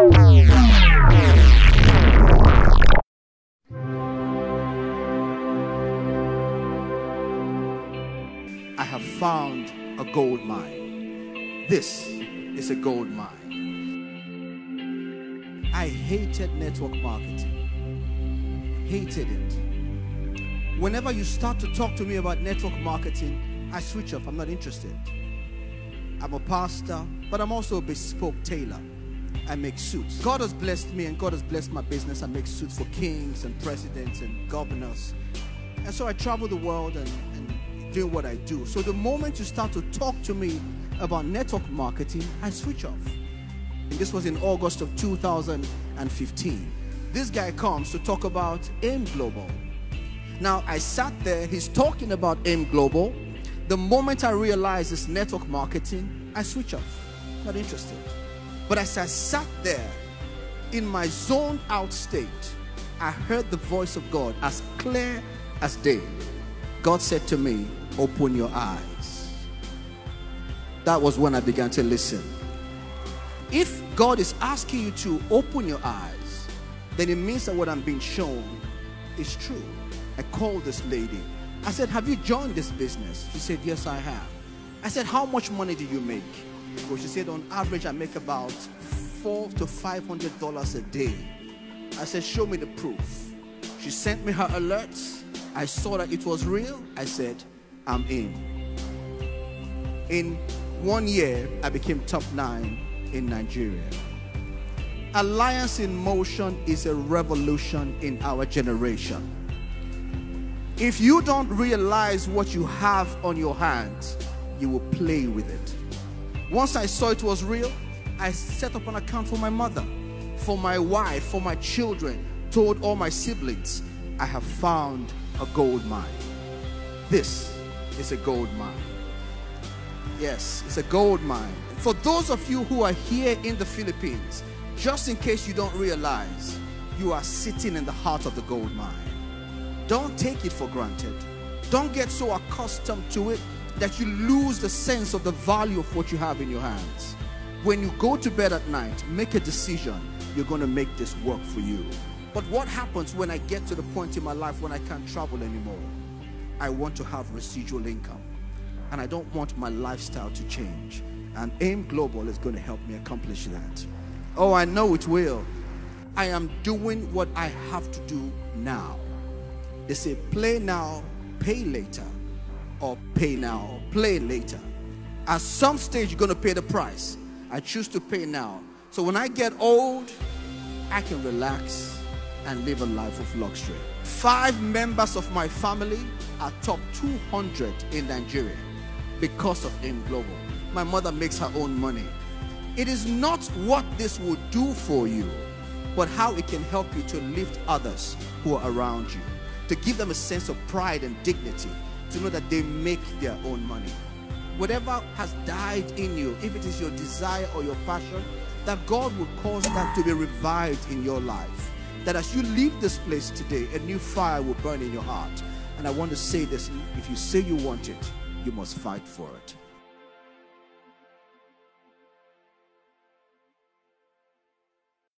I have found a gold mine. This is a gold mine. I hated network marketing. Hated it. Whenever you start to talk to me about network marketing, I switch off. I'm not interested. I'm a pastor, but I'm also a bespoke tailor. I make suits. God has blessed me and God has blessed my business. I make suits for kings and presidents and governors. And so I travel the world and, and do what I do. So the moment you start to talk to me about network marketing, I switch off. And this was in August of 2015. This guy comes to talk about AIM Global. Now I sat there, he's talking about AIM Global. The moment I realized it's network marketing, I switch off. Not interested. But as I sat there in my zoned out state, I heard the voice of God as clear as day. God said to me, Open your eyes. That was when I began to listen. If God is asking you to open your eyes, then it means that what I'm being shown is true. I called this lady. I said, Have you joined this business? She said, Yes, I have. I said, How much money do you make? She said, On average, I make about four to five hundred dollars a day. I said, Show me the proof. She sent me her alerts. I saw that it was real. I said, I'm in. In one year, I became top nine in Nigeria. Alliance in Motion is a revolution in our generation. If you don't realize what you have on your hands, you will play with it. Once I saw it was real, I set up an account for my mother, for my wife, for my children, told all my siblings, I have found a gold mine. This is a gold mine. Yes, it's a gold mine. For those of you who are here in the Philippines, just in case you don't realize, you are sitting in the heart of the gold mine. Don't take it for granted. Don't get so accustomed to it that you lose the sense of the value of what you have in your hands. When you go to bed at night, make a decision. You're going to make this work for you. But what happens when I get to the point in my life when I can't travel anymore? I want to have residual income. And I don't want my lifestyle to change. And AIM Global is going to help me accomplish that. Oh, I know it will. I am doing what I have to do now. They say play now, pay later, or pay now, play later. At some stage, you're going to pay the price. I choose to pay now. So when I get old, I can relax and live a life of luxury. Five members of my family are top 200 in Nigeria because of AIM Global. My mother makes her own money. It is not what this will do for you, but how it can help you to lift others who are around you, to give them a sense of pride and dignity, to know that they make their own money. Whatever has died in you, if it is your desire or your passion, that God will cause that to be revived in your life. That as you leave this place today, a new fire will burn in your heart. And I want to say this if you say you want it, you must fight for it.